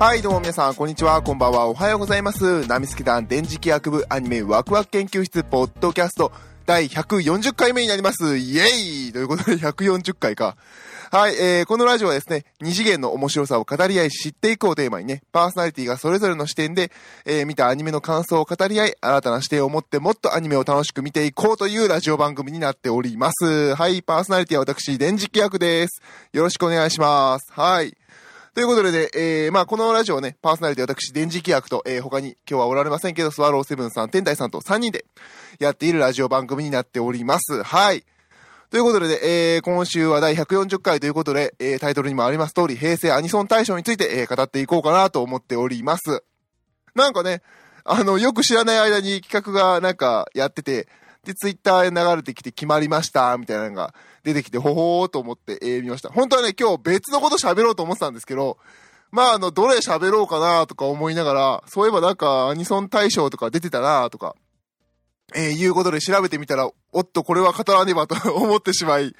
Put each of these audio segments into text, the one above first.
はい、どうも皆さん、こんにちは、こんばんは、おはようございます。ナミスケ団電磁気学部アニメワクワク研究室ポッドキャスト第140回目になります。イエーイということで140回か。はい、えー、このラジオはですね、二次元の面白さを語り合い知っていこうテーマにね、パーソナリティがそれぞれの視点で、えー、見たアニメの感想を語り合い、新たな視点を持ってもっとアニメを楽しく見ていこうというラジオ番組になっております。はい、パーソナリティは私、電磁気役です。よろしくお願いします。はい。ということで、えー、まあ、このラジオね、パーソナリティ私、電磁気役と、えー、他に今日はおられませんけど、スワローセブンさん、天台さんと3人でやっているラジオ番組になっております。はい。ということで、えー、今週は第140回ということで、えー、タイトルにもあります通り、平成アニソン大賞について、えー、語っていこうかなと思っております。なんかね、あの、よく知らない間に企画がなんかやってて、で、ツイッターで流れてきて決まりました、みたいなのが出てきて、ほほーと思って、えー、見ました。本当はね、今日別のこと喋ろうと思ってたんですけど、まあ、あの、どれ喋ろうかなとか思いながら、そういえばなんか、アニソン大賞とか出てたなとか、えー、いうことで調べてみたら、おっと、これは語らねばと 思ってしまい、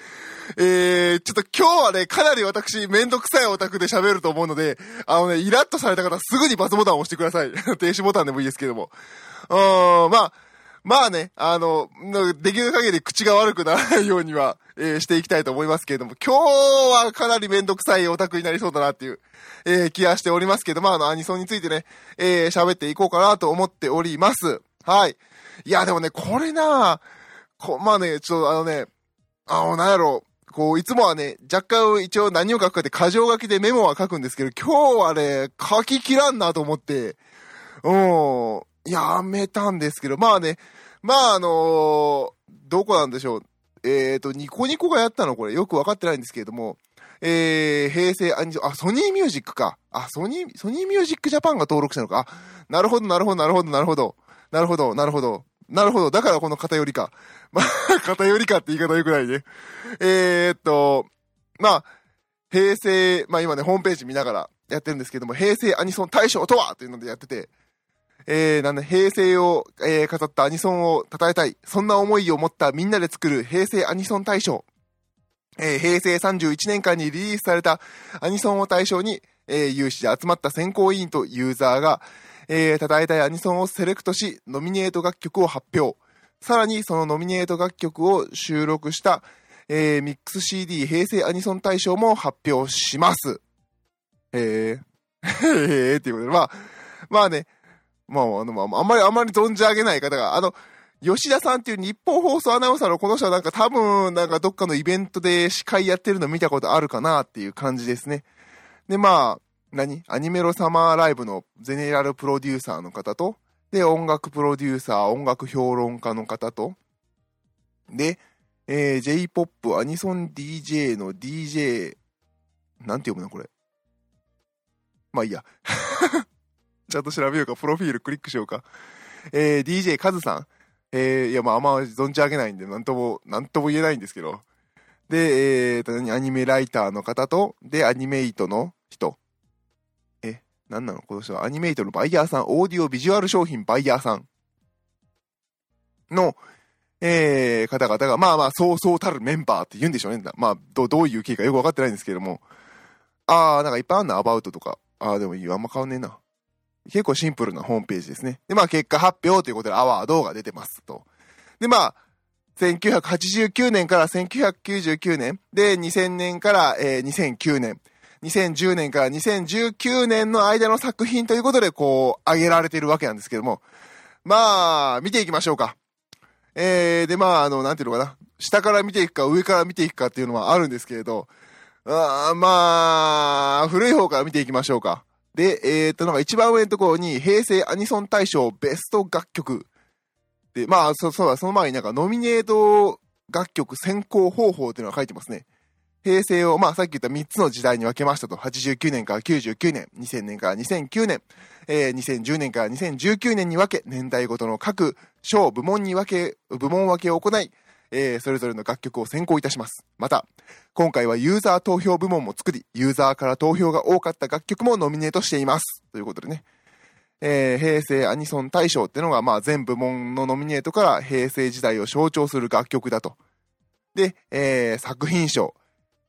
えー、ちょっと今日はね、かなり私、めんどくさいオタクで喋ると思うので、あのね、イラッとされた方、すぐにバツボタンを押してください。停止ボタンでもいいですけども。うーん、まあ、まあね、あの、できる限り口が悪くならないようには、えー、していきたいと思いますけれども、今日はかなりめんどくさいオタクになりそうだなっていう、えー、気がしておりますけど、まあ、あの、アニソンについてね、えー、喋っていこうかなと思っております。はい。いや、でもね、これなこまあね、ちょっとあのね、あの、なんやろう、こう、いつもはね、若干一応何を書くかって箇条書きでメモは書くんですけど、今日はね、書ききらんなと思って、うん、やめたんですけど、まあね、まああのー、どこなんでしょう。えっ、ー、と、ニコニコがやったのこれよくわかってないんですけれども、えー、平成アニソン、あ、ソニーミュージックか。あ、ソニー、ソニーミュージックジャパンが登録したのか。あ、なるほど、なるほど、なるほど、なるほど。なるほど、なるほど。なるほど。だからこの偏りか。まあ、偏りかって言い方よくないね。えー、っと、まあ、平成、まあ今ね、ホームページ見ながらやってるんですけども、平成アニソン大賞とはというのでやってて、えー、なんで、平成を、えー、語ったアニソンを称えたい。そんな思いを持ったみんなで作る平成アニソン大賞。えー、平成31年間にリリースされたアニソンを対象に、えー、有志で集まった選考委員とユーザーが、えー、称えたいアニソンをセレクトし、ノミネート楽曲を発表。さらに、そのノミネート楽曲を収録した、えー、ミックス CD 平成アニソン大賞も発表します。えー、へーっていうことで、まあ、まあね、まあ、あの、まあ、あんまり、あんまり存じ上げない方が、あの、吉田さんっていう日本放送アナウンサーのこの人はなんか多分、なんかどっかのイベントで司会やってるの見たことあるかなっていう感じですね。で、まあ、何？アニメロサマーライブのゼネラルプロデューサーの方と、で、音楽プロデューサー、音楽評論家の方と、で、えー、J-POP アニソン DJ の DJ、なんて読むのこれ？まあいいや。ちゃんと調べようか、プロフィールクリックしようか。えー、DJ カズさん。えー、いや、まあ、あんま存じ上げないんで、なんとも、なんとも言えないんですけど。で、えーと、アニメライターの方と、で、アニメイトの人。え、なんなの？この人はアニメイトのバイヤーさん、オーディオビジュアル商品バイヤーさんの、えー、方々が、まあまあ、そうそうたるメンバーって言うんでしょうね。まあ、どどういう経緯かよくわかってないんですけども。あー、なんかいっぱいあんな、アバウトとか。あー、でもいい、あんま変わんねえな。結構シンプルなホームページですね。で、まあ結果発表ということでアワードが出てますと。で、まあ、1989年から1999年、で、2000年から、えー、2009年、2010年から2019年の間の作品ということで、こう、挙げられているわけなんですけども、まあ、見ていきましょうか。えー、で、まあ、あの、なんていうのかな、下から見ていくか上から見ていくかっていうのはあるんですけれど、あまあ、古い方から見ていきましょうか。で、えー、っと、なんか一番上のところに、平成アニソン大賞ベスト楽曲。で、まあ、そ、そうだ、その前になんかノミネート楽曲選考方法っていうのが書いてますね。平成を、まあさっき言った3つの時代に分けましたと。89年から99年、2000年から2009年、えー、2010年から2019年に分け、年代ごとの各賞、部門に分け、部門分けを行い、えー、それぞれの楽曲を選考いたします。また、今回はユーザー投票部門も作り、ユーザーから投票が多かった楽曲もノミネートしています。ということでね。えー、平成アニソン大賞っていうのが、まあ、全部門のノミネートから平成時代を象徴する楽曲だと。で、えー、作品賞。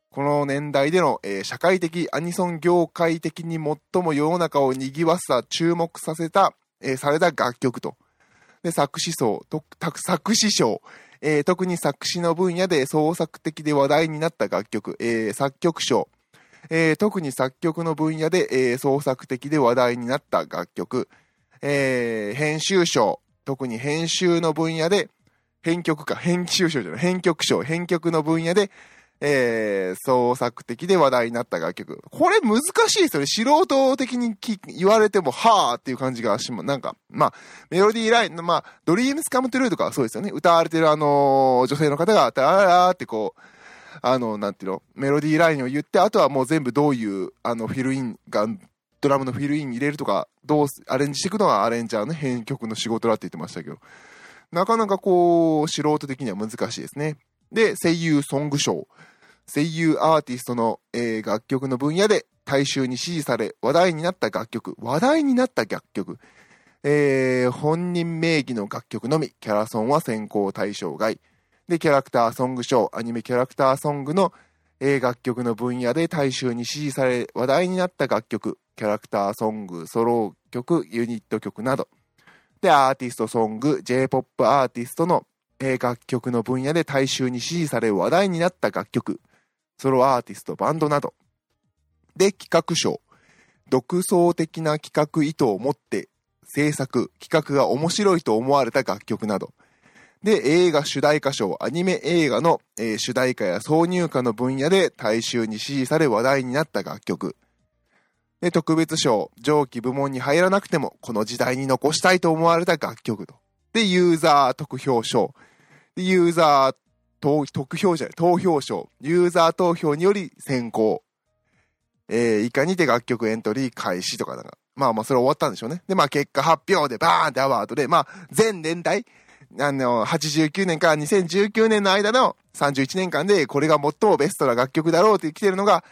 この年代での、えー、社会的アニソン業界的に最も世の中を賑わせた、注目させた、えー、された楽曲と。で、作詞層、作詞賞、えー、特に作詞の分野で創作的で話題になった楽曲、えー、作曲賞、えー、特に作曲の分野で、え創作的で話題になった楽曲、え編集賞、特に編集の分野で、編曲か、編集賞じゃない、編曲賞、編曲の分野で、えー、創作的で話題になった楽曲。これ難しいですよね。素人的に言われても、はーっていう感じがしま、なんか、まあ、メロディーラインの、まあ、ドリームスカムトゥルーとかそうですよね。歌われてるあのー、女性の方が、タララーってこう、あの、なんていうの、メロディーラインを言って、あとはもう全部どういう、あの、フィルインが、ドラムのフィルイン入れるとか、どうアレンジしていくのはアレンジャーの編曲の仕事だって言ってましたけど、なかなかこう、素人的には難しいですね。で、声優ソング賞。声優アーティストの、えー、楽曲の分野で大衆に支持され話題になった楽曲、話題になった楽曲、えー、本人名義の楽曲のみ、キャラソンは選考対象外。で、キャラクターソング賞、アニメキャラクターソングの、えー、楽曲の分野で大衆に支持され話題になった楽曲、キャラクターソング、ソロ曲、ユニット曲など。で、アーティストソング、J-POP アーティストの、えー、楽曲の分野で大衆に支持され話題になった楽曲、ソロアーティスト、バンドなど。で、企画賞。独創的な企画意図を持って制作、企画が面白いと思われた楽曲など。で、映画主題歌賞、アニメ映画の、えー、主題歌や挿入歌の分野で大衆に支持され話題になった楽曲。で、特別賞、上記部門に入らなくても、この時代に残したいと思われた楽曲と。で、ユーザー得票賞。で、ユーザー投、票じゃない、投票賞、ユーザー投票により選考。えー、以下にて楽曲エントリー開始とかなんか、まあまあそれ終わったんでしょうね。で、まあ結果発表でバーンってアワードで、まあ全年代、あの、89年から2019年の間の31年間で、これが最もベストな楽曲だろうって来てるのが、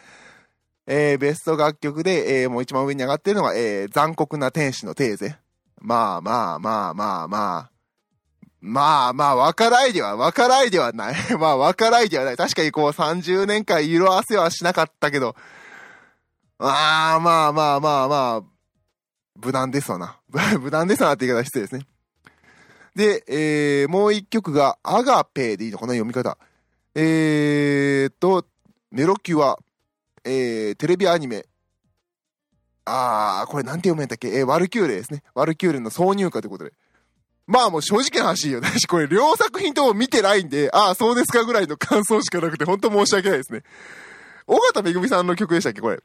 えー、ベスト楽曲で、えー、もう一番上に上がってるのが、えー、残酷な天使のテーゼ。まあまあまあまあまあ、まあまあ、わからいでは、わからいではない。まあ、わからいではない。確かにこう30年間色あせはしなかったけど、ああ、まあまあまあまあ、無難ですわな。無難ですわなって言い方失礼ですね。で、えー、もう一曲が、アガペーでいいのかな読み方。えーと、メロキュア、えー、テレビアニメ。あー、これなんて読めんだっけ？えー、ワルキューレですね。ワルキューレの挿入歌ということで。まあもう正直な話よ。私これ両作品とも見てないんで、ああ、そうですかぐらいの 感想しかなくて、本当申し訳ないですね。尾形めぐみさんの曲でしたっけこれ。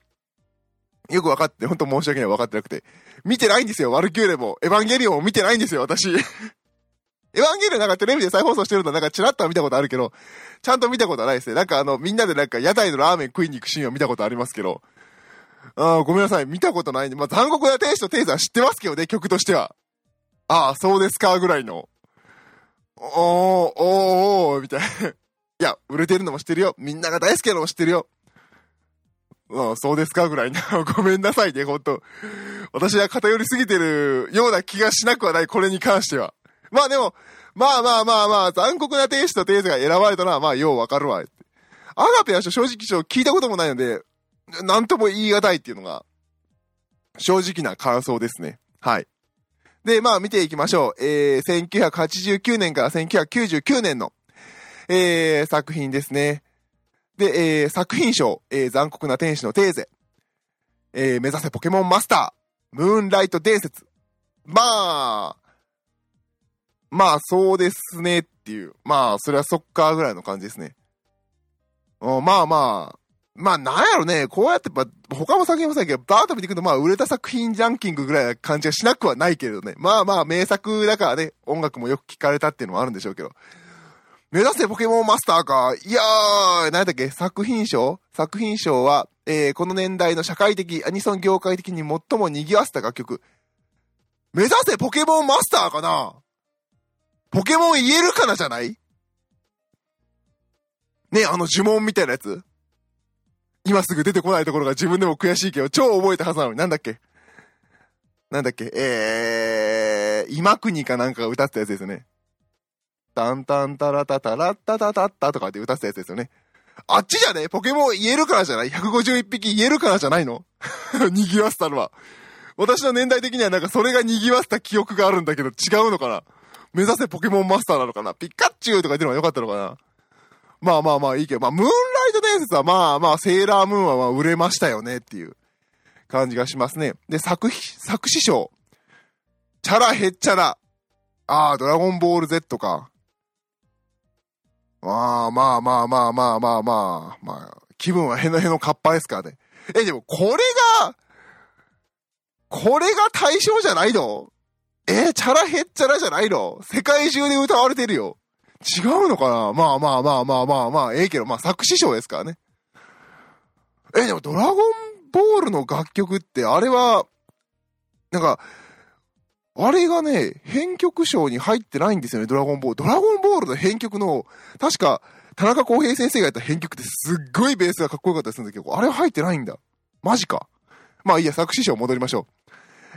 よく分かって、本当申し訳ない分かってなくて。見てないんですよ、ワルキューレも。エヴァンゲリオンも見てないんですよ、私。エヴァンゲリオンなんかテレビで再放送してるのなんかチラッとは見たことあるけど、ちゃんと見たことはないですね。なんかあの、みんなでなんか屋台のラーメン食いに行くシーンは見たことありますけど、ああごめんなさい、見たことないんで、まあ、残酷な天使とテーザー知ってますけどね、曲としては。ああ、そうですか、ぐらいの。おー、おー、おー、みたいな。いや、売れてるのも知ってるよ。みんなが大好きなのも知ってるよ。うん、そうですか、ぐらいな。ごめんなさいね、ほんと。私は偏りすぎてるような気がしなくはない、これに関しては。まあでも、まあまあまあまあ、残酷な天使とテースが選ばれたのは、まあ、ようわかるわ。アガペは正直聞いたこともないので、なんとも言い難いっていうのが、正直な感想ですね。はい。で、まあ見ていきましょう。えー、1989年から1999年の、えー、作品ですね。で、えー、作品賞、えー、残酷な天使のテーゼ。えー、目指せポケモンマスター。ムーンライト伝説。まあ、まあそうですねっていう。まあ、それはソッカーぐらいの感じですね。まあまあ、まあ、なんやろね、こうやって、まあ他も作品もそうやけど、バーッと見ていくと、まあ、売れた作品ランキングぐらいな感じがしなくはないけれどね。まあまあ、名作だからね、音楽もよく聴かれたっていうのもあるんでしょうけど。目指せポケモンマスターか。いやー、何だっけ、作品賞？作品賞は、えー、この年代の社会的、アニソン業界的に最も賑わせた楽曲。目指せポケモンマスターかな？ポケモン言えるかな？じゃない？ね、あの呪文みたいなやつ？今すぐ出てこないところが自分でも悔しいけど、超覚えたはずなのに、なんだっけ？なんだっけ？えー、今国かなんかが歌ったやつですよね。タンタンタラタタラッタタタッタとかって歌ったやつですよね。あっちじゃね？ポケモン言えるからじゃない ?151 匹言えるからじゃないの？賑わせたのは。私の年代的にはなんかそれが賑わせた記憶があるんだけど違うのかな？目指せポケモンマスターなのかな？ピカチュウとか言ってるのが良かったのかな？まあまあまあいいけど、まあムーンライト伝説はまあまあセーラームーンはまあ売れましたよねっていう感じがしますね。で、作、作詞賞。チャラヘッチャラ。ああ、ドラゴンボール Z か。まあまあまあまあまあまあまあ、まあ、気分はへのへのカッパですからね。え、でもこれが、これが対象じゃないの？えー、チャラヘッチャラじゃないの？世界中で歌われてるよ。違うのかな？まあまあまあまあまあまあ、ええけど、まあ作詞賞ですからね。え、でもドラゴンボールの楽曲って、あれは、なんか、あれがね、編曲賞に入ってないんですよね、ドラゴンボール。ドラゴンボールの編曲の、確か、田中康平先生がやった編曲ってすっごいベースがかっこよかったりするんだけど、あれは入ってないんだ。マジか。まあいいや、作詞賞戻りましょう。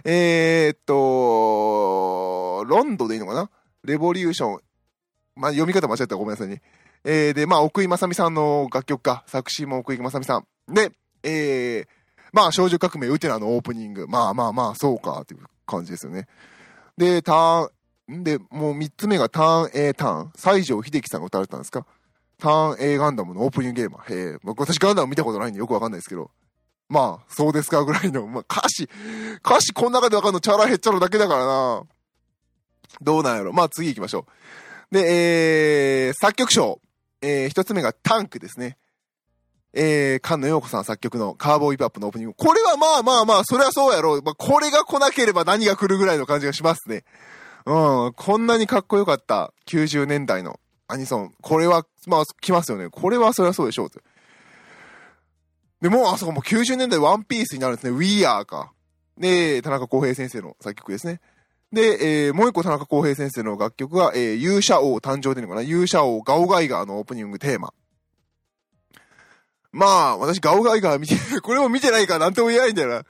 えー、っと、ロンドでいいのかな？レボリューション。まあ読み方間違ったらごめんなさいね。えー、で、まあ奥井正美さんの楽曲か。作詞も奥井正美さん。で、えー、まあ少女革命ウテナのオープニング。まあまあまあ、そうか、っていう感じですよね。で、ターン、で、もう三つ目がターン A ターン。西城秀樹さんが歌われたんですか？ターン A ガンダムのオープニングゲーム。へえ、私ガンダム見たことないんでよくわかんないですけど。まあ、そうですかぐらいの、まあ歌詞、歌詞この中でわかんのチャラヘッチャラだけだからな。どうなんやろ。まあ次行きましょう。で、えー、作曲賞。えー、一つ目がタンクですね。えー、菅野陽子さん作曲のカーボーイパップのオープニング。これはまあまあまあ、それはそうやろう。まあ、これが来なければ何が来るぐらいの感じがしますね。うん、こんなにかっこよかった90年代のアニソン。これは、まあ、来ますよね。これはそれはそうでしょう。で、もう、あそこも90年代ワンピースになるんですね。We Are か。で、田中康平先生の作曲ですね。で、えー、もう一個田中康平先生の楽曲が、えー、勇者王誕生でいいのかな？勇者王ガオガイガーのオープニングテーマ。まあ、私ガオガイガー見て、これも見てないからなんとも言えないんだよな。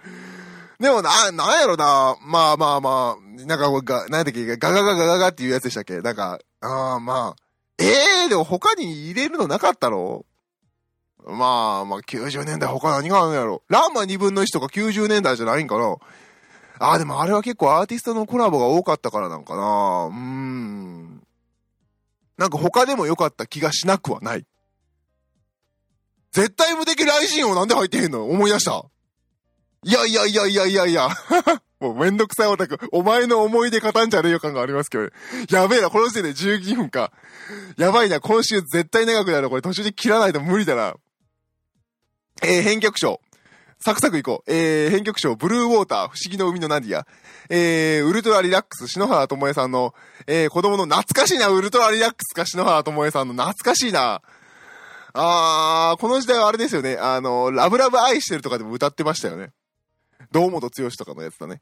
でもな、なんやろな。まあまあまあ、なんか、が、なんだっけ、ガガガガガガっていうやつでしたっけ？なんか、ああまあ。ええー、でも他に入れるのなかったろまあまあ、90年代他何があるんやろ？ランマ2分の1とか90年代じゃないんかな？ああ、でもあれは結構アーティストのコラボが多かったからなんかなうーん。なんか他でも良かった気がしなくはない。絶対無敵雷神王なんで入ってへんの？思い出したいやいやいやいやいやいや。もうめんどくさいオタク。お前の思い出勝たんじゃねえよ感がありますけど、やべえな、この時点で12分か。やばいな、今週絶対長くなる。これ途中で切らないと無理だな。えー、編曲賞。サクサクいこう。えー、編曲賞、ブルーウォーター、不思議の海のナディア。えー、ウルトラリラックス、篠原智恵さんの、えー、子供の懐かしいな、ウルトラリラックスか、篠原智恵さんの懐かしいな。あー、この時代はあれですよね。あの、ラブラブ愛してるとかでも歌ってましたよね。堂本剛とかのやつだね。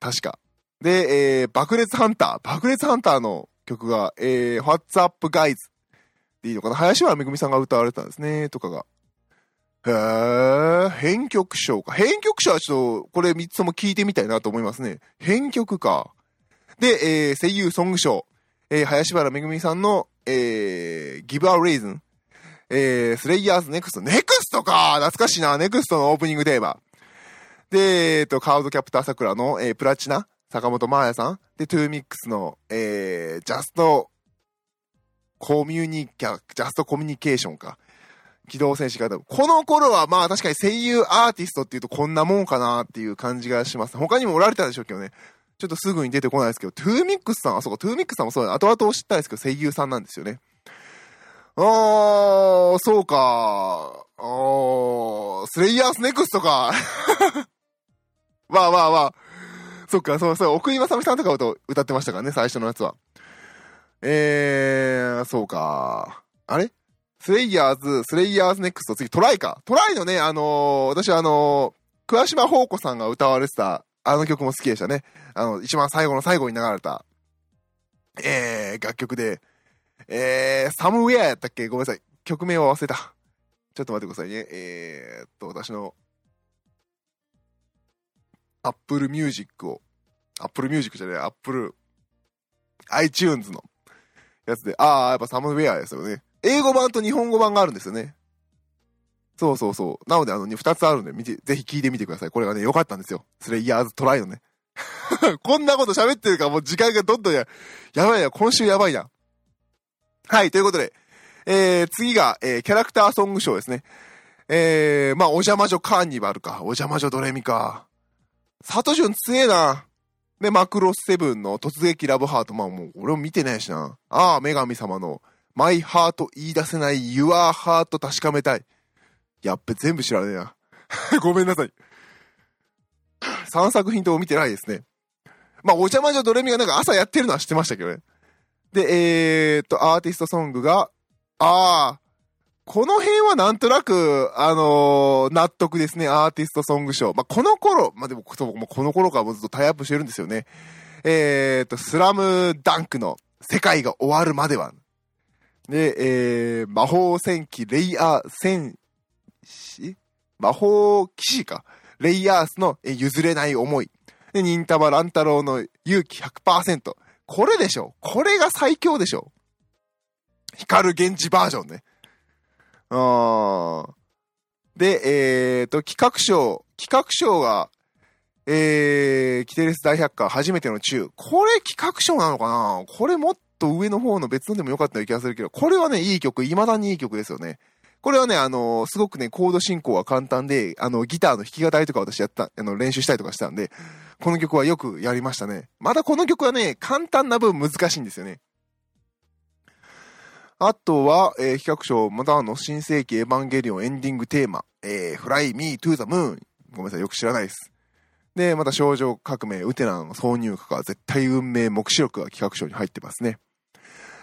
確か。で、えー、爆裂ハンター。爆裂ハンターの曲が、えー、What's Up Guys でいいのかな林原めぐみさんが歌われたんですね、とかが。へー、編曲賞か。編曲賞はちょっと、これ3つとも聞いてみたいなと思いますね。編曲か。で、えー、声優ソング賞。えー、林原めぐみさんの、えー、Give a Reason。えー、スレイヤーズ NEXT。NEXT か懐かしいな。 NEXT のオープニングテーマ。で、えっ、と、カードキャプターさくらの、えー、プラチナ、坂本真綾さん。で、 TWO-MIX の、えー、 Just、Communica、Just Communication か。機動戦士ガンダム。この頃はまあ確かに声優アーティストっていうとこんなもんかなっていう感じがします。他にもおられたでしょうけどね。ちょっとすぐに出てこないですけど、 TWO-MIX さん、あ、そうか、 TWO-MIX さんもそうだ、後々知ったんですけど、声優さんなんですよね。あー、そうか。あー、スレイヤーズ NEXT か。まあまあまあ。そっか、そうそう、奥井正美さんとかと歌ってましたからね、最初のやつは。えー、そうか。あれ？スレイヤーズ、スレイヤーズ NEXT、次 TRY か。 TRY のね、あのー、私あのー、桑島法子さんが歌われてた、あの曲も好きでしたね。あの、一番最後の最後に流れた、えー、楽曲で、えー、 Somewhere やったっけ？ごめんなさい。曲名を忘れた。ちょっと待ってくださいね。えー、っと、私の、 Apple Music を、 Apple Music じゃない、 Apple、iTunes のやつで、ああ、やっぱ Somewhere ですよね。英語版と日本語版があるんですよね。そうそうそう。なので、あの、二つあるんで、見て、ぜひ聞いてみてください。これがね、良かったんですよ。スレイヤーズトライのね。こんなこと喋ってるからもう時間がどんどんや、やばいや、今週やばいな。はい、ということで、えー、次が、えー、キャラクターソングショーですね。えー、まあ、お邪魔女カーニバルか。お邪魔女ドレミか。サトジュン強えな。で、マクロスセブンの突撃ラブハート。まあもう、俺も見てないしな。ああ、女神様の、マイハート言い出せない、ユアハート確かめたい。やっべ、全部知らねえな。ごめんなさい。3作品とも見てないですね。まあ、お邪魔女ドレミがなんか朝やってるのは知ってましたけどね。で、えー、っと、アーティストソングが、ああ、この辺はなんとなく、あのー、納得ですね。アーティストソング賞。まあ、この頃、まあ、でも、この頃からもずっとタイアップしてるんですよね。えー、っと、スラムダンクの世界が終わるまでは。で、えー、魔法戦記レイアー戦士？魔法騎士か。レイヤースの譲れない思い。で、忍たま乱太郎の勇気100%。これでしょこれが最強でしょ光源氏バージョンね。あー。で、えーと、企画賞、企画賞が、えー、キテレス大百科初めての中。これ企画賞なのかな？これもっと上の方の別のでもよかったような気がするけど、これはね、いい曲、未だにいい曲ですよね。これはね、あのー、すごくね、コード進行は簡単で、あの、ギターの弾き語りとか私やった、あの、練習したりとかしたんで、この曲はよくやりましたね。またこの曲はね、簡単な分難しいんですよね。あとは、えー、企画賞、またあの、新世紀エヴァンゲリオンエンディングテーマ、えー、Fly Me to the Moon。ごめんなさい、よく知らないです。で、また少女革命、ウテナン挿入歌が絶対運命目視録が企画賞に入ってますね。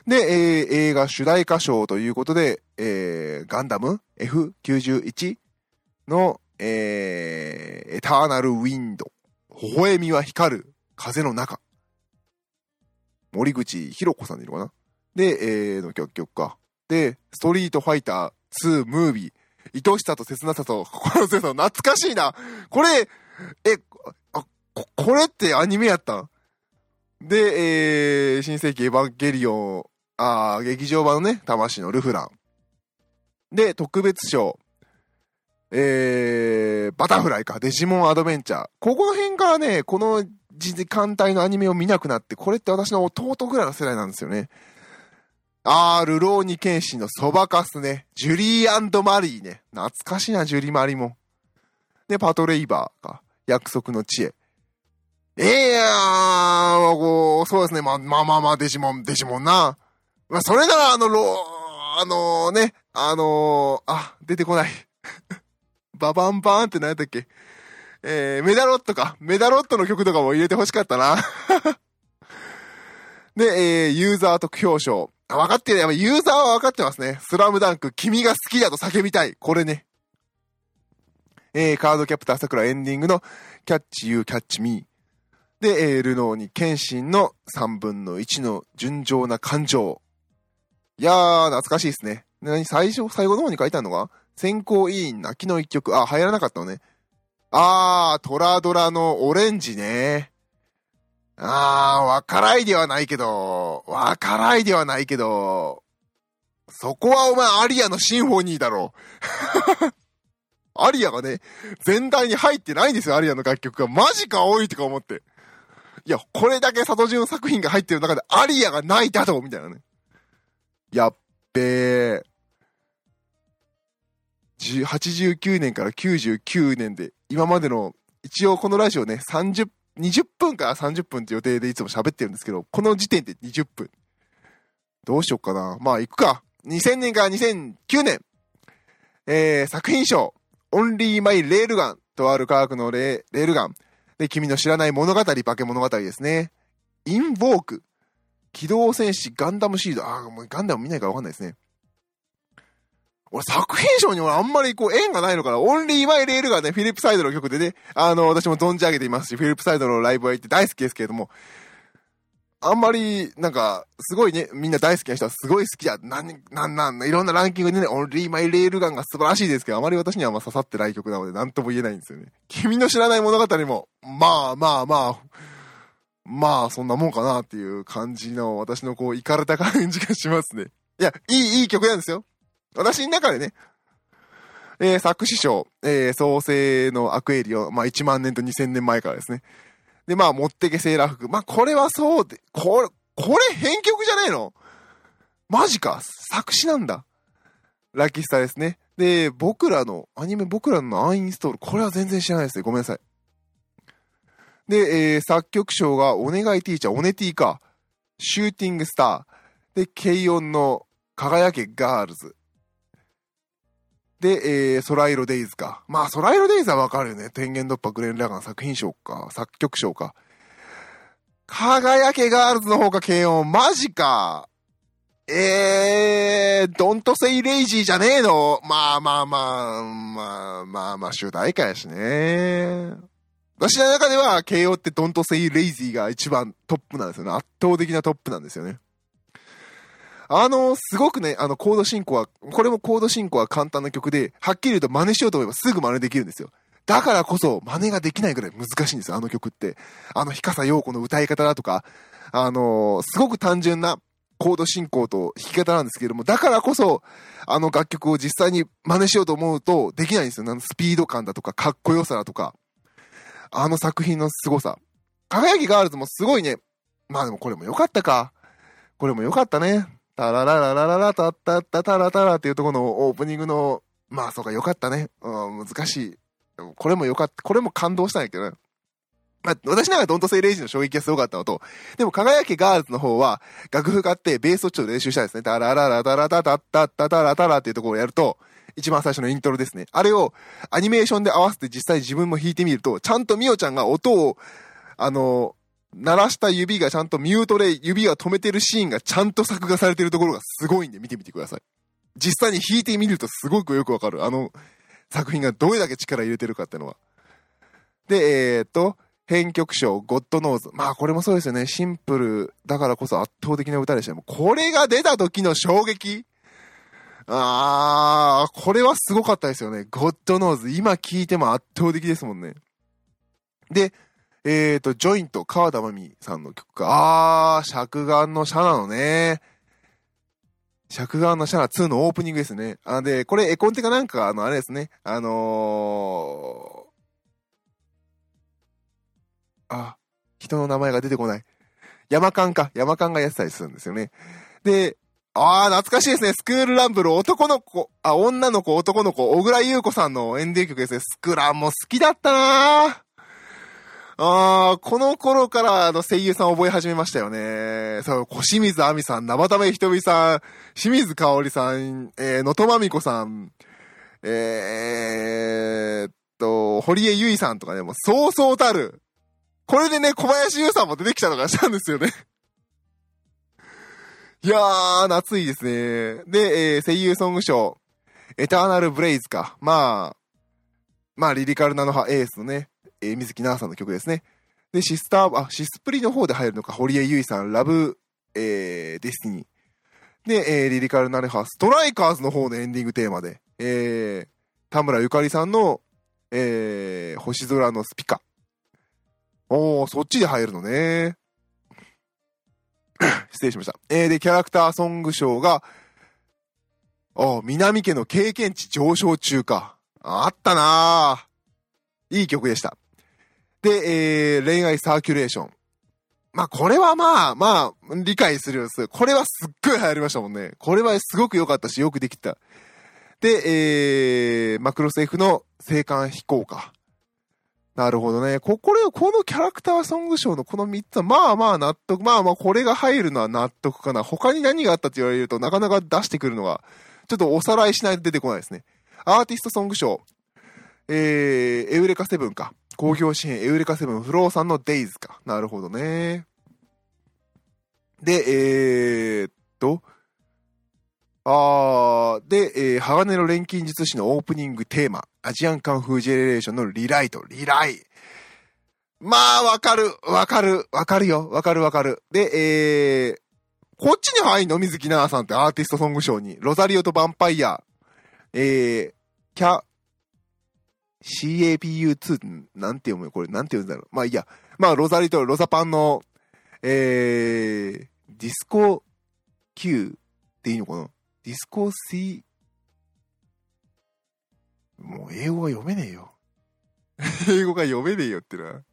で、えー、映画主題歌賞ということで、えー、ガンダム F91 の、えー、エターナルウィンド。微笑みは光る風の中。森口博子さんでいるかな？で、えー、の曲曲か。で、ストリートファイター2ムービー。愛しさと切なさと心強さ。懐かしいな。これ、え、あ、ここれってアニメやったん？で、えー、新世紀エヴァンゲリオンあ劇場版のね、魂のルフラン。で、特別賞。えー、バタフライか、デジモンアドベンチャー。ここの辺からね、この時間帯のアニメを見なくなって、これって私の弟ぐらいの世代なんですよね。あー、ルローニケンシンのそばかすね。ジュリーマリーね。懐かしいな、ジュリマリも。で、パトレイバーか。約束の知恵。ええやー、こう、そうですね。ままあまあまあ、デジモン、デジモンな。まあ、それなら、あの、ロあのー、ね、あのー、あ、出てこない。ババンバーンって何やったっけ？えー、メダロットか。メダロットの曲とかも入れて欲しかったな。で、えー、ユーザー得票賞。あ、分かってる。やっぱユーザーは分かってますね。スラムダンク、君が好きだと叫びたい。これね。えー、カードキャプター桜エンディングのキャッチユーキャッチミー。で、えー、ルノーに謙信の3分の1の純情な感情。いやー、懐かしいですね。何最初、最後の方に書いてあるのが先行委員泣きの一曲。あ、流行らなかったのね。あー、トラドラのオレンジね。あー、わからいではないけど、わからいではないけど、そこはお前アリアのシンフォニーだろ。アリアがね、全体に入ってないんですよ、アリアの楽曲が。マジか多いとか思って。いや、これだけ佐藤潤作品が入ってる中でアリアがないだと、みたいなね。やっべえ。89年から99年で、今までの、一応このラジオね、30、20分から30分って予定でいつも喋ってるんですけど、この時点で20分。どうしよっかな。まあ、行くか。2000年から2009年。えー、作品賞。オンリーマイレールガン。とある科学のレールガン。で、君の知らない物語、化け物語ですね。インボーク。機動戦士ガンダムシード。ああ、もうガンダム見ないからわかんないですね。俺作品賞に俺あんまりこう縁がないのかな。オンリーマイレールがね、フィリップサイドの曲でね、あの、私も存じ上げていますし、フィリップサイドのライブは行って大好きですけれども、あんまり、なんか、すごいね、みんな大好きな人はすごい好きだ。なん、なん、なん、いろんなランキングでね、オンリーマイレールガンが素晴らしいですけど、あまり私にはま刺さってない曲なので、なんとも言えないんですよね。君の知らない物語も、まあまあまあ、まあ、そんなもんかなっていう感じの、私のこう、いかれた感じがしますね。いや、いい、いい曲なんですよ。私の中でね。えー、作詞賞、えー、創世のアクエリオン、まあ、1万年と2000年前からですね。で、まあ、持ってけセーラー服。まあ、これはそうで、これ、これ編曲じゃねえの？マジか作詞なんだ。ラッキースターですね。で、僕らの、アニメ僕らのアンインストール、これは全然知らないですね。ごめんなさい。で、えー、作曲賞が、お願いティーチャー、オネティーか、シューティングスター、で、軽音の輝けガールズ。で、えー、ソライロデイズか。まあ、ソライロデイズはわかるよね。天元突破グレン・ラガン作品賞か、作曲賞か。輝けガールズの方が軽音、マジか。えー、ドントセイレイジーじゃねえのまあまあまあ、まあまあまあ、主題歌やしね。私の中では、KO ってドントセイレイジーが一番トップなんですよね。圧倒的なトップなんですよね。あの、すごくね、あの、コード進行は、これもコード進行は簡単な曲で、はっきり言うと真似しようと思えばすぐ真似できるんですよ。だからこそ、真似ができないぐらい難しいんですよ、あの曲って。あの、ひかさようこの歌い方だとか、あの、すごく単純なコード進行と弾き方なんですけれども、だからこそ、あの楽曲を実際に真似しようと思うとできないんですよ。あのスピード感だとか、かっこよさだとか、あの作品の凄さ。輝きガールズもすごいね。まあでもこれも良かったか。これも良かったね。タララララララタッタッタタラタラっていうとこのオープニングの、まあそうか良かったね。うん、難しい。これも良かった。これも感動したんやけどね。まあ、私なんかドントセイレイジの衝撃がすごかったのと、でも輝けガールズの方は、楽譜があってベースをちょっと練習したんですね。タラララタラタタッタッタタラタラっていうところをやると、一番最初のイントロですね。あれをアニメーションで合わせて実際自分も弾いてみると、ちゃんとミオちゃんが音を、あの、鳴らした指がちゃんとミュートで指が止めてるシーンがちゃんと作画されてるところがすごいんで見てみてください。実際に弾いてみるとすごくよくわかる。あの作品がどれだけ力入れてるかってのは。で、えー、っと、編曲賞、ゴッドノーズ。まあこれもそうですよね。シンプルだからこそ圧倒的な歌でした。もうこれが出た時の衝撃。あー、これはすごかったですよね。ゴッドノーズ。今聴いても圧倒的ですもんね。で、えーと、ジョイント、川田真美さんの曲か。あー、尺眼のシャナのね。尺眼のシャナ2のオープニングですね。あで、これ絵コンテかなんか、あの、あれですね。あのー、あ、人の名前が出てこない。山間か。山間がやってたりするんですよね。で、ああ、懐かしいですね。スクールランブル、男の子、あ、女の子、男の子、小倉優子さんのエンディング曲ですね。スクランも好きだったなああ、この頃からあの声優さん覚え始めましたよね。そう、小清水亜美さん、生田目ひとみさん、清水香織さん、えー、のとまみこさん、えー、っと、堀江由衣さんとかね、もうそうそうたる、これでね、小林優さんも出てきたのがしたんですよねいやー、懐いですね。で、えー、声優ソング賞、 ETERNAL BLAZE か。まあ、まあ、リリカルなのは A's のね、えー、水樹奈々さんの曲ですね。で、シスター、あ、シスプリの方で入るのか、堀江優衣さん、 Love、えー、デスティニー。で、えー、リリカルなのは、StrikerS の方のエンディングテーマで、えー、田村ゆかりさんの、えー、星空のスピカ。おー、そっちで入るのね。失礼しました。えー、で、キャラクターソング賞が、お南家の経験値上昇中か。あったなぁ。いい曲でした。で、えー、恋愛サーキュレーション。まあ、これはまあ、まあ、理解するようです。これはすっごい流行りましたもんね。これはすごく良かったし、よくできた。で、えー、マクロス F の青函飛行か。なるほどね。こ、これ、このキャラクターソング賞のこの3つは、まあまあ納得。まあまあ、これが入るのは納得かな。他に何があったって言われると、なかなか出してくるのが、ちょっとおさらいしないと出てこないですね。アーティストソング賞。えー、エウレカセブンか。工業支援エウレカセブン、フローさんのデイズか。なるほどね。で、えー、っと、あー、で、えー、鋼の錬金術師のオープニングテーマ、アジアンカンフージェネレーションのリライト、リライ。まあ、わかる、わかる、わかるよ、わかるわかる。で、えー、こっちに入んの水木奈々さんってアーティストソング賞に、ロザリオとヴァンパイア、えー、キャ、CAPU2 なんて読むよこれ、なんて読んだろう。まあいいや。まあ、ロザリオとロザパンの、えー、 Disco Q っていいのかな？ Disco C、もう英語が読めねえよ。英語が読めねえよってな。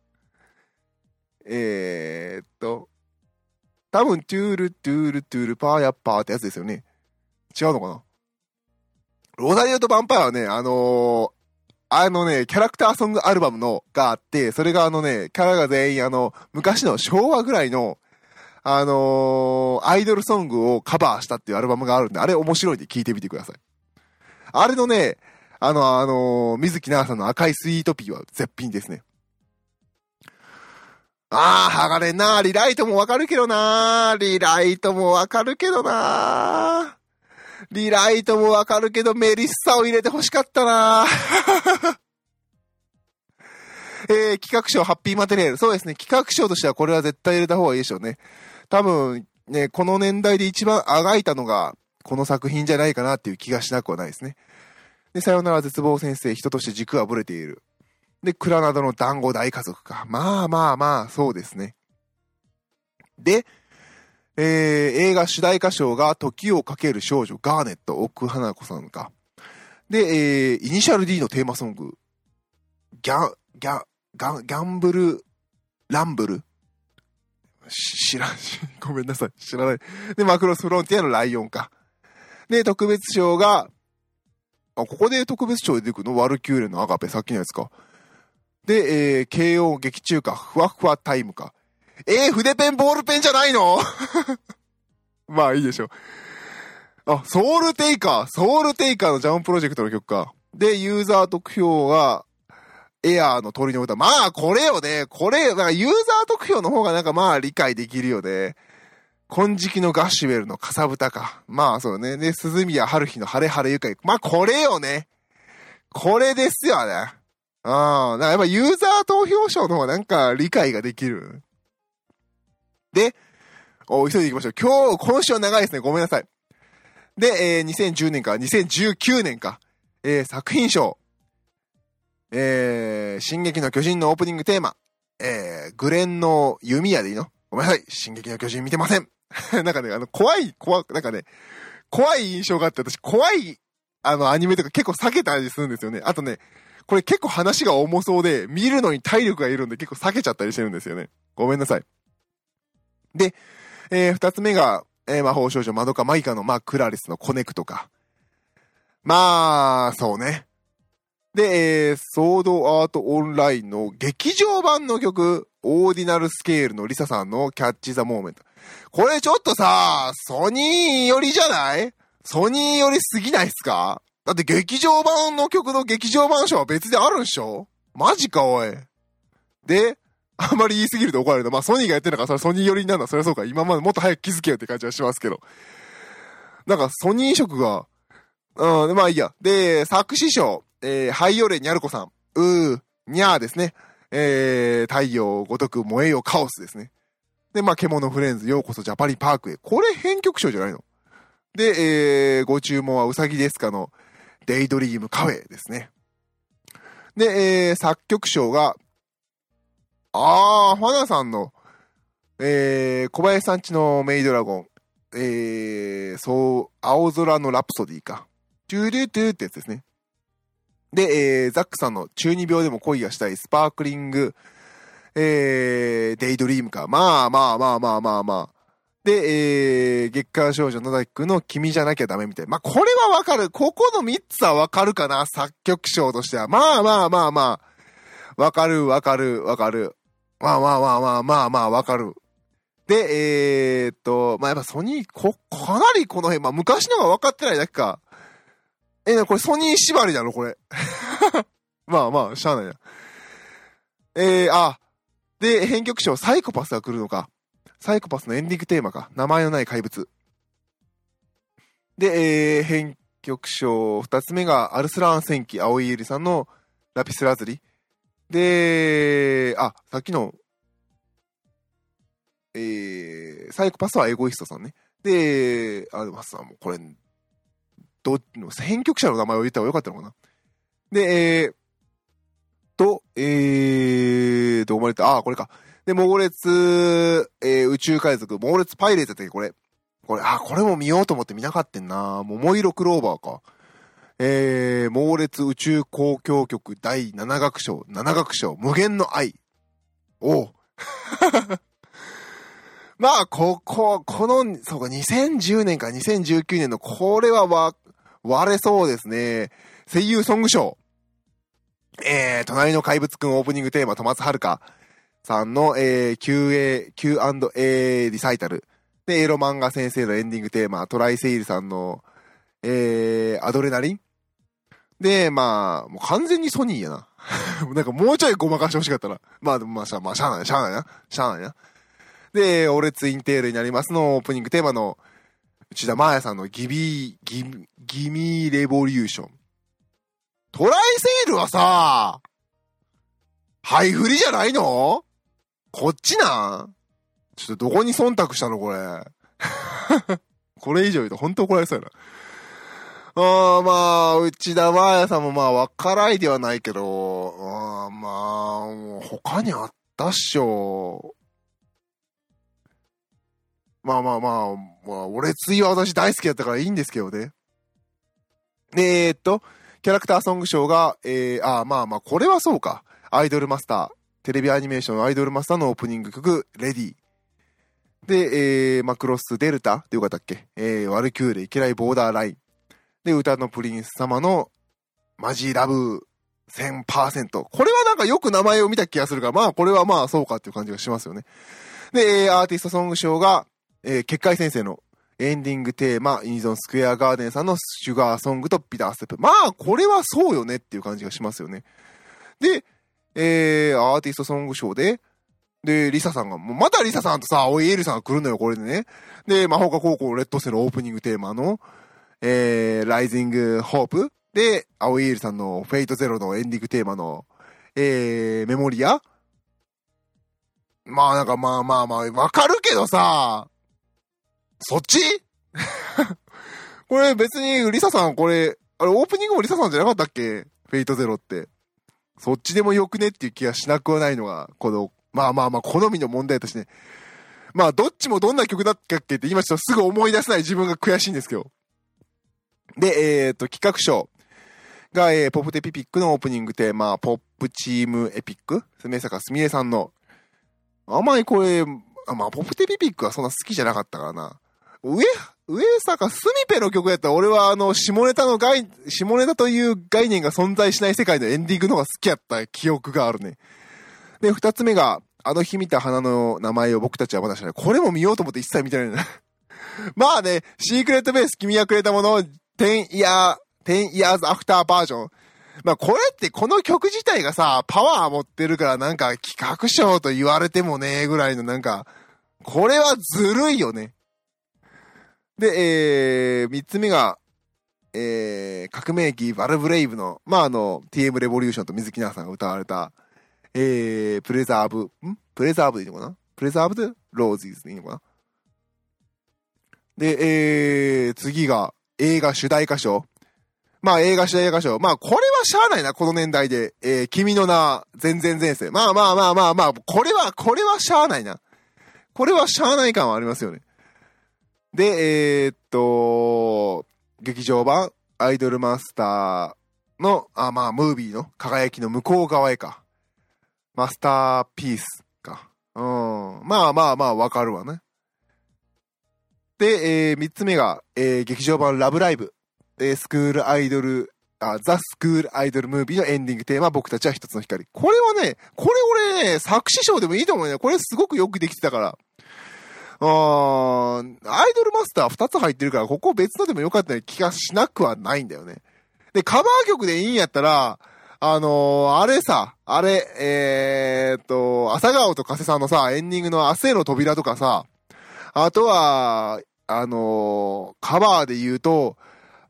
えー、っと、多分、トゥール、トゥール、トゥール、パーヤッパーってやつですよね。違うのかな？ロザリオとヴァンパイアはね、あのー、あのね、キャラクターソングアルバムのがあって、それがあのね、キャラが全員あの、昔の昭和ぐらいの、あのー、アイドルソングをカバーしたっていうアルバムがあるんで、あれ面白いんで聞いてみてください。あれのね、あの、あのー、水木奈々さんの赤いスイートピーは絶品ですね。ああ、剥がれんな。リライトもわかるけどな。リライトもわかるけどな。リライトもわかるけど、メリッサを入れて欲しかったなえー、企画賞ハッピーマテリアル。そうですね。企画賞としてはこれは絶対入れた方がいいでしょうね。多分、ね、この年代で一番あがいたのが、この作品じゃないかなっていう気がしなくはないですね。で、さよなら絶望先生、人として軸はぶれている。で、クラナドの団子大家族か。まあまあまあ、そうですね。で、えー、映画主題歌賞が時をかける少女ガーネット奥花子さんか。で、えー、イニシャル D のテーマソング、ギャ、ギャ、ギャギャンブル、ランブル？知らんし、ごめんなさい。知らない。で、マクロスフロンティアのライオンか。で、特別賞が、あ、ここで特別賞出てくるの？ワルキューレのアガペ、さっきのやつか。で、えー、慶応劇中歌、ふわふわタイムか。えー、筆ペン、ボールペンじゃないの？まあいいでしょう。あ、ソウルテイカー、ソウルテイカーのジャムプロジェクトの曲か。で、ユーザー得票が、エアーの鳥の歌。まあ、これよね。これ、だからユーザー得票の方がなんかまあ理解できるよね。金色のガッシュベルのかさぶたか。まあ、そうね。で、鈴宮春日の晴れ晴れゆかり。まあ、これよね。これですよね。うん。だからやっぱユーザー投票賞の方がなんか理解ができる。で、お、急いで行きましょう。今日、今週は長いですね。ごめんなさい。で、えー、2010年か、2019年か、えー、作品賞。えー、進撃の巨人のオープニングテーマ。えー、グレンの弓矢でいいの？ごめんなさい。進撃の巨人見てません。なんかね、あの、怖い、怖、なんかね、怖い印象があって、私、怖い、あの、アニメとか結構避けたりするんですよね。あとね、これ結構話が重そうで、見るのに体力がいるんで結構避けちゃったりしてるんですよね。ごめんなさい。で、えー、二つ目が、えー、魔法少女まどかマギカの、まあ、 ClariS のコネクトか。まあ、そうね。で、えー、ソードアートオンラインの劇場版の曲、オーディナルスケールの LiSA さんの Catch the Moment。これちょっとさ、ソニー寄りじゃない？ソニー寄りすぎないっすか？だって劇場版の曲の劇場版賞は別であるんしょ？マジかおい。で、あんまり言いすぎると怒られるの。まあソニーがやってるのか、それソニー寄りになるのはそれはそうか。今までもっと早く気づけよって感じはしますけど。なんかソニー色が、うん、まあいいや。で、作詞賞、えー、ハイオレニャルコさん。うー、にゃーですね。えー、太陽ごとく燃えよカオスですね。で、まあ、獣フレンズ、ようこそジャパニパークへ。これ編曲賞じゃないの？で、えー、ご注文はうさぎですかの、Daydream café ですね。で、えー、作曲賞が、あー、 fhána さんの、えー、小林さんちのメイドラゴン、えー、そう、青空のラプソディか。トゥードゥトゥーってやつですね。で、えー、 ZAQ さんの中二病でも恋がしたい Sparkling、えー、 Daydream か。まあまあまあまあまあまあ。で、えー、月刊少女野崎くんの君じゃなきゃダメみたい。まあ、これはわかる。ここの3つはわかるかな作曲賞としては。まあまあまあまあ。わかるわかるわかる。まあまあまあまあまあまあわかる。で、えー、っと、まあやっぱソニー、こ、かなりこの辺、まあ昔のが分かってないだけか。え、これソニー縛りだろ、これ。まあまあ、しゃあないな。えー、あ、で、編曲賞サイコパスが来るのか。サイコパスのエンディングテーマか。名前のない怪物。で、えー、編曲賞二つ目がアルスラン戦記、青井ゆりさんのラピスラズリ。で、あ、さっきの、えー、サイコパスはエゴイストさんね。で、あ、でもさん、もこれ、ど、編曲者の名前を言った方がよかったのかな？で、えー、と、えー、と、生まれた、ああ、これか。で、猛烈、えー、宇宙海賊、猛烈パイレーツだったっけ、これ。これ、あ、これも見ようと思って見なかったんな。桃色クローバーか。えー、猛烈宇宙交響曲第7楽章、7楽章、無限の愛。お まあ、ここ、この、そうか、2010年か2019年の、これはわ、割れそうですね。声優ソング賞。えー、隣の怪物くんオープニングテーマ、戸松遥さんの、えー、QA、Q&A リサイタル。で、エロ漫画先生のエンディングテーマ、トライセイルさんの、えー、アドレナリンで、まあ、もう完全にソニーやな。なんかもうちょいごまかしてほしかったな。まあまあしゃ、まあしゃあない、しゃあないな。しゃあないな。で、オレツインテールになりますのオープニングテーマの内田真彩さんのギビー、ギ、ギミーレボリューション。トライセールはさ、ハイフリじゃないの？こっちなん？ちょっとどこに忖度したのこれ？これ以上言うと本当怒られそうやな。あまあ、内田真彩さんもまあ、わからいではないけど、あまあ、他にあったっしょ。まあまあまあ、まあ、俺ついは私大好きだったからいいんですけどね。えー、っと、キャラクターソング賞が、えー、あまあまあ、これはそうか。アイドルマスター。テレビアニメーションアイドルマスターのオープニング曲、レディ。で、えー、マクロスデルタってよかったっけ？えー、ワルキューレ、イケライボーダーライン。で、歌のプリンス様のマジラブ1000%。これはなんかよく名前を見た気がするから、まあこれはまあそうかっていう感じがしますよね。で、アーティストソング賞が、えー、結界先生のエンディングテーマ、イニゾンスクエアガーデンさんのシュガーソングとビターステップ。まあ、これはそうよねっていう感じがしますよね。で、えー、アーティストソング賞で、で、リサさんが、もうまたリサさんとさ、おいエリさんが来るのよ、これでね。で、魔法科高校劣等生オープニングテーマの、えー、 Rising Hope で、藍井エイルさんの Fate/Zero のエンディングテーマの、えー、 MEMORIA まあなんかまあまあまあ、わかるけどさ、そっち？これ別に LiSA さんこれ、あれオープニングも LiSA さんじゃなかったっけ？ Fate/Zero って。そっちでもよくねっていう気がしなくはないのが、この、まあまあまあ、好みの問題としてね。まあ、どっちもどんな曲だったっけって今ちょっとすぐ思い出せない自分が悔しいんですけど。で、えっ、と、企画賞が、えー、ポップテピピックのオープニングテーマ、ポップチームエピック、すみ坂すみれさんの、あんまりこれ、あまあ、ポップテピピックはそんな好きじゃなかったからな。上、上坂すみぺの曲やったら俺はあの、下ネタの概、下ネタという概念が存在しない世界のエンディングの方が好きやった記憶があるね。で、二つ目が、あの日見た花の名前を僕たちはまだ知らない。これも見ようと思って一切見てないんだ。まあね、シークレットベース君がくれたものを10 year, 10 years after バージョン。まあこれってこの曲自体がさ、パワー持ってるからなんか企画賞と言われてもね、ぐらいのなんか、これはずるいよね。で、えー、三つ目が、えー、革命機バルブレイブの、まあ、あの、TM レボリューションと水木奈さんが歌われた、えー、プレザーブ、ん？プレザーブでいいのかな？プレザーブで？ローズィズでいいのかな？で、えー、次が映画主題歌賞。まあ映画主題歌賞。まあこれはしゃあないな、この年代で。えー、君の名、全然前世。まあまあまあまあまあ、これは、これはしゃあないな。これはしゃあない感はありますよね。で、えー、っと、劇場版、アイドルマスターの、あ、まあ、ムービーの輝きの向こう側へか。マスターピースか。うん。まあまあまあ、わかるわね。で、えー、三つ目が、えー、劇場版ラブライブ。えー、スクールアイドル、あ、ザ・スクールアイドルムービーのエンディングテーマ、僕たちは一つの光。これはね、これ俺ね、作詞賞でもいいと思うね。これすごくよくできてたから。あー、アイドルマスター2つ入ってるから、ここ別のでもよかったような気がしなくはないんだよね。で、カバー曲でいいんやったら、あのー、あれさ、あれ、えー、っと、朝顔と加瀬さんのさ、エンディングの明日への扉とかさ、あとは、あのー、カバーで言うと、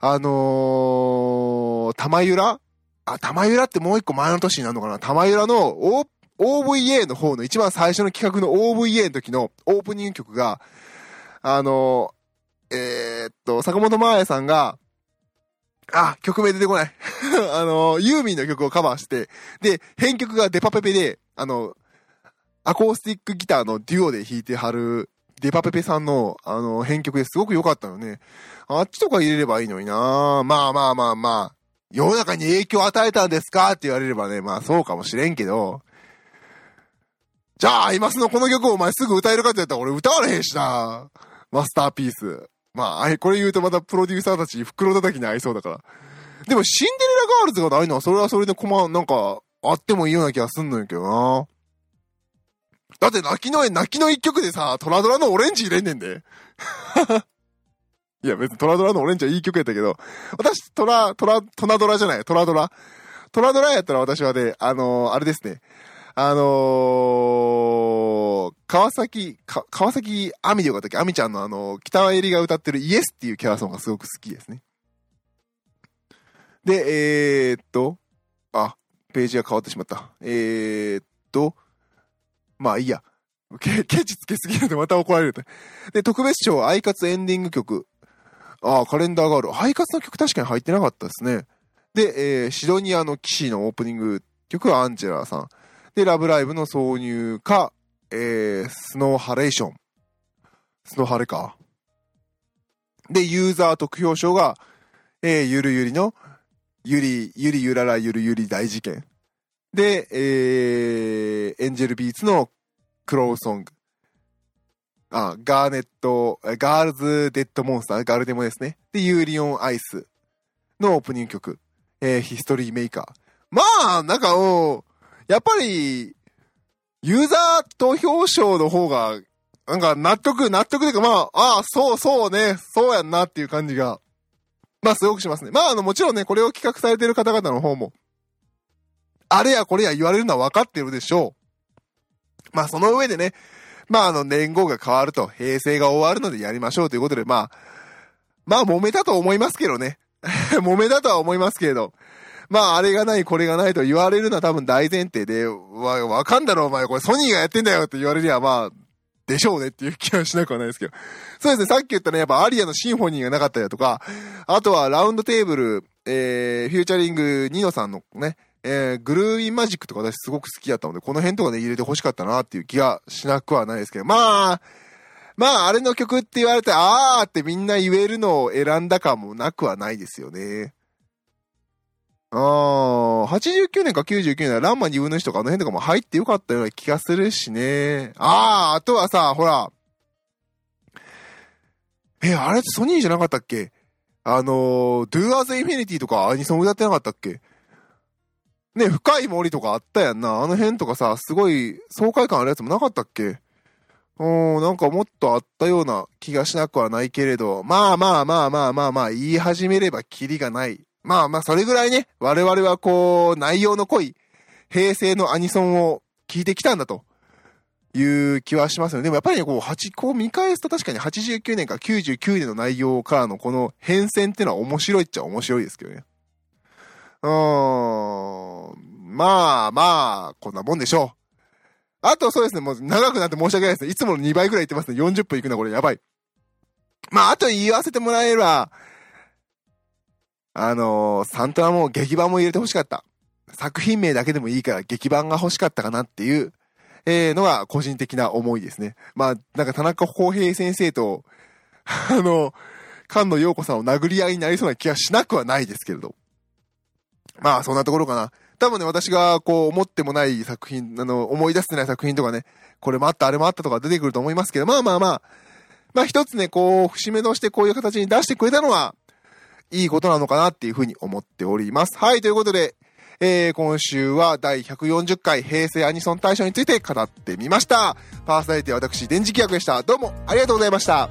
あのー、玉ゆらあ、玉ゆらってもう一個前の年になるのかな？玉ゆらのオ OVA の方の一番最初の企画の OVA の時のオープニング曲が、あの、えー、っと、坂本真綾さんが、あ、曲名出てこない。あの、ユーミンの曲をカバーして、で、編曲がデパペペで、あの、アコースティックギターのデュオで弾いてはる、デパペペさんの、あの、編曲ですごく良かったのね。あっちとか入れればいいのになまあまあまあまあ。世の中に影響を与えたんですか？って言われればね、まあそうかもしれんけど、じゃあ、アイマスのこの曲をお前すぐ歌えるかって言ったら俺歌われへんしな。マスターピース。まあ、これ言うとまたプロデューサーたち袋叩きに合いそうだから。でも、シンデレラガールズがないのは、それはそれでこま、なんか、あってもいいような気がすんのやけどな。だって泣きの絵、泣きの一曲でさ、トラドラのオレンジ入れんねんで。いや、別にトラドラのオレンジはいい曲やったけど、私、トラ、トラ、トナドラじゃない、トラドラ。トラドラやったら私はね、あのー、あれですね。あのー、川崎、川崎アミでよかったっけ？アミちゃんのあの、北川りが歌ってるイエスっていうキャラソンがすごく好きですね。で、えー、っと、あ、ページが変わってしまった。えー、っと、まあいいや。ケチつけすぎるのでまた怒られると。で、特別賞、アイカツエンディング曲。ああ、カレンダーがある。アイカツの曲確かに入ってなかったですね。で、えー、シドニアの騎士のオープニング曲は angela さん。で、ラブライブの挿入か、えー、 Snow halation。スノーハレか。で、ユーザー得票賞が、えー、ゆるゆりの、ゆり、ゆりゆららゆるゆり大事件。で、えー、 Angel Beats の Crow Song。あ、ガーネット、 Girls Dead Monster、ガルデモですね。で、ユーリ on ICEのオープニング曲。えー、ヒストリー・メーカー。まあ、なんか、おやっぱり、ユーザー投票賞の方が、なんか納得、納得というかまあ、ああ、そうそうね、そうやんなっていう感じが、まあすごくしますね。まああの、もちろんね、これを企画されてる方々の方も、あれやこれや言われるのは分かってるでしょう。まあその上でね、まああの、年号が変わると、平成が終わるのでやりましょうということで、まあ、まあ揉めたと思いますけどね。揉めたとは思いますけれど。まあ、あれがない、これがないと言われるのは多分大前提で、わ、わかんだろお前、これソニーがやってんだよって言われりゃ、まあ、でしょうねっていう気はしなくはないですけど。そうですね、さっき言ったね、やっぱアリアのシンフォニーがなかったりだとか、あとはラウンドテーブル、えー、フューチャリングニノさんのね、えー、グルーインマジックとか私すごく好きだったので、この辺とかね、入れて欲しかったなっていう気がしなくはないですけど、まあ、まあ、あれの曲って言われて、あーってみんな言えるのを選んだ感もなくはないですよね。ああ、89年か99年はランマ2分の1とかあの辺とかも入ってよかったような気がするしね。ああ、あとはさ、ほら。え、あれソニーじゃなかったっけ？あのー、Do As Infinity とかアニソン歌ってなかったっけ？ね、深い森とかあったやんな。あの辺とかさ、すごい爽快感あるやつもなかったっけ？うん、なんかもっとあったような気がしなくはないけれど、まあまあまあまあまあまあ、言い始めればキリがないまあまあ、それぐらいね、我々はこう、内容の濃い、平成のアニソンを聞いてきたんだと。いう気はしますよね。でもやっぱりね、こう、8、こう見返すと確かに89年か99年の内容からのこの変遷っていうのは面白いっちゃ面白いですけどね。うーん。まあまあ、こんなもんでしょう。あとそうですね、もう長くなって申し訳ないですね。いつもの2倍くらい言ってますね。40分いくな、これやばい。まあ、あと言わせてもらえれば、あのー、サントラも劇版も入れて欲しかった。作品名だけでもいいから劇版が欲しかったかなっていう、えー、のが個人的な思いですね。まあ、なんか田中康平先生と、あの、菅野陽子さんを殴り合いになりそうな気がしなくはないですけれど。まあ、そんなところかな。多分ね、私がこう思ってもない作品、あの、思い出してない作品とかね、これもあった、あれもあったとか出てくると思いますけど、まあまあまあ、まあ一つね、こう、節目としてこういう形に出してくれたのは、いいことなのかなっていうふうに思っております。はい、ということで、えー、今週は第140回平成アニソン大賞について語ってみました。パーソナリティは私、電磁気役でした。どうもありがとうございました。